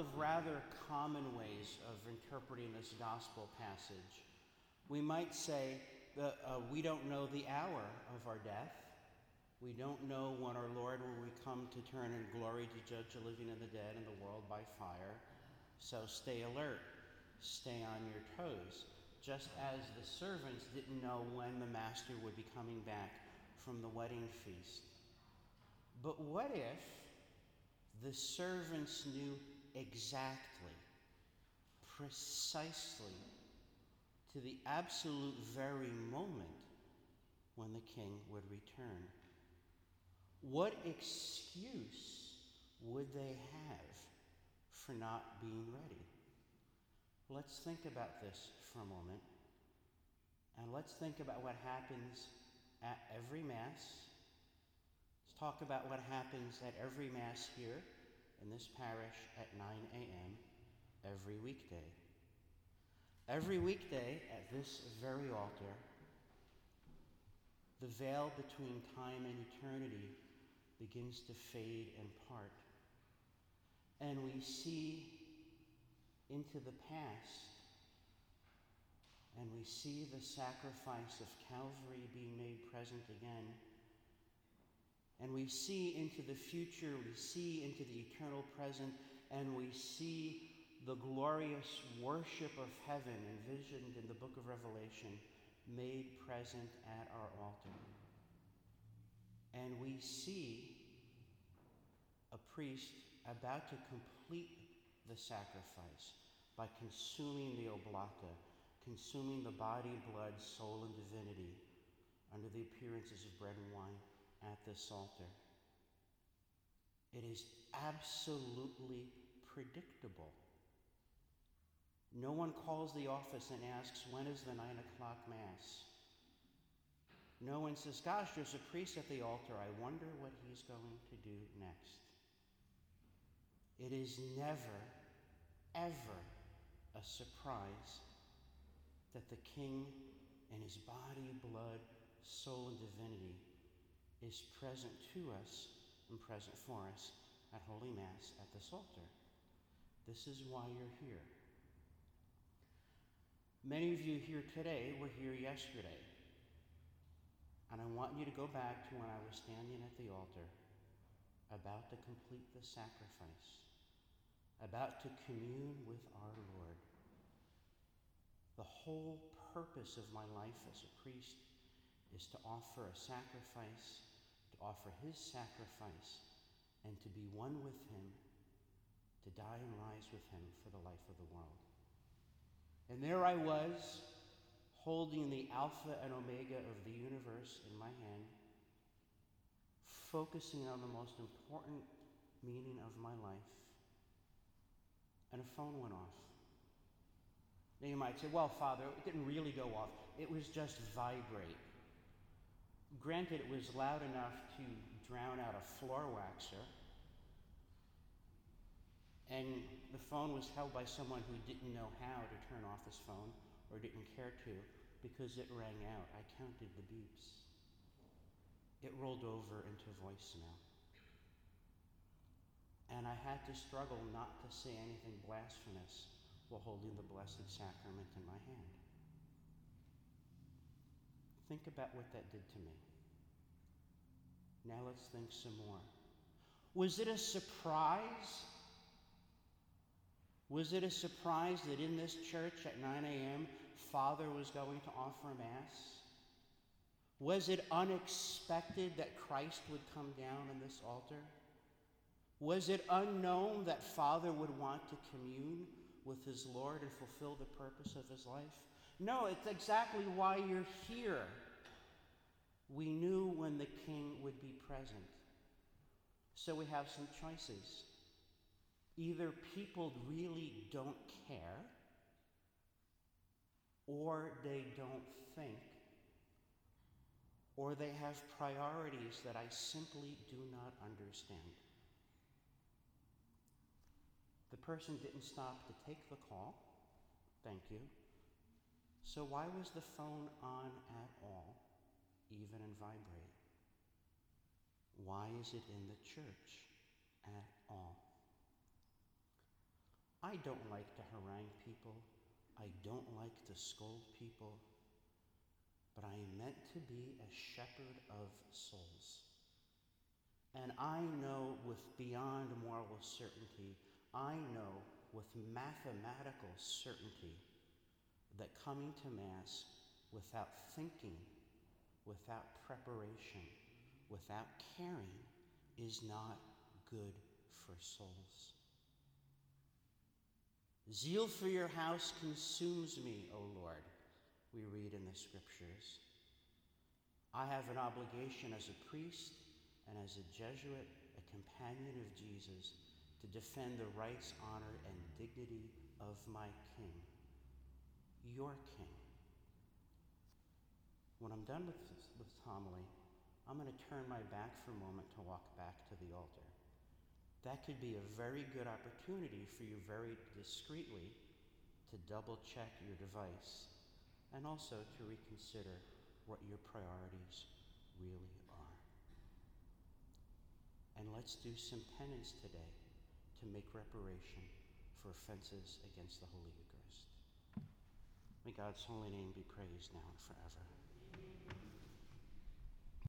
of rather common ways of interpreting this gospel passage. We might say that uh, we don't know the hour of our death. We don't know when our Lord will come to turn in glory to judge the living and the dead and the world by fire. So stay alert, stay on your toes, just as the servants didn't know when the master would be coming back from the wedding feast. But what if the servants knew exactly, precisely, to the absolute very moment when the king would return? What excuse would they have for not being ready? Let's think about this for a moment. And let's think about what happens at every Mass. Let's talk about what happens at every Mass here in this parish at 9 a.m. every weekday. Every weekday at this very altar, the veil between time and eternity begins to fade and part. And we see into the past, and we see the sacrifice of Calvary being made present again. And we see into the future, we see into the eternal present, and we see the glorious worship of heaven envisioned in the book of Revelation made present at our altar. And we see a priest about to complete the sacrifice by consuming the oblata, consuming the body, blood, soul, and divinity under the appearances of bread and wine at this altar. It is absolutely predictable. No one calls the office and asks, When is the nine o'clock Mass? No one says, Gosh, there's a priest at the altar. I wonder what he's going to do next. It is never, ever a surprise that the King in his body, blood, soul, and divinity is present to us and present for us at Holy Mass at this altar. This is why you're here. Many of you here today were here yesterday. And I want you to go back to when I was standing at the altar, about to complete the sacrifice, about to commune with our Lord. The whole purpose of my life as a priest is to offer a sacrifice, offer his sacrifice, and to be one with him, to die and rise with him for the life of the world. And there I was holding the Alpha and Omega of the universe in my hand, focusing on the most important meaning of my life, and a phone went off. Now you might say, well, Father, it didn't really go off, it was just vibrate. Granted, it was loud enough to drown out a floor waxer. And the phone was held by someone who didn't know how to turn off his phone or didn't care to because it rang out. I counted the beeps. It rolled over into voicemail. And I had to struggle not to say anything blasphemous while holding the Blessed Sacrament in my hand. Think about what that did to me. Now let's think some more. Was it a surprise was it a surprise that in this church at 9 a.m., Father was going to offer a Mass? Was it unexpected that Christ would come down on this altar? Was it unknown that Father would want to commune with his Lord and fulfill the purpose of his life? No, it's exactly why you're here. We knew when the King would be present. So we have some choices. Either people really don't care, or they don't think, or they have priorities that I simply do not understand. The person didn't stop to take the call. Thank you. So, why was the phone on at all, even and vibrate? Why is it in the church at all? I don't like to harangue people. I don't like to scold people. But I am meant to be a shepherd of souls. And I know with beyond moral certainty, I know with mathematical certainty that coming to Mass without thinking, without preparation, without caring is not good for souls. Zeal for your house consumes me, O Lord, we read in the scriptures. I have an obligation as a priest and as a Jesuit, a companion of Jesus, to defend the rights, honor, and dignity of my King, your King. When I'm done with this, with this homily, I'm going to turn my back for a moment to walk back to the altar that could be a very good opportunity for you very discreetly to double check your device and also to reconsider what your priorities really are. And let's do some penance today to make reparation for offenses against the Holy Eucharist. May God's holy name be praised now and forever.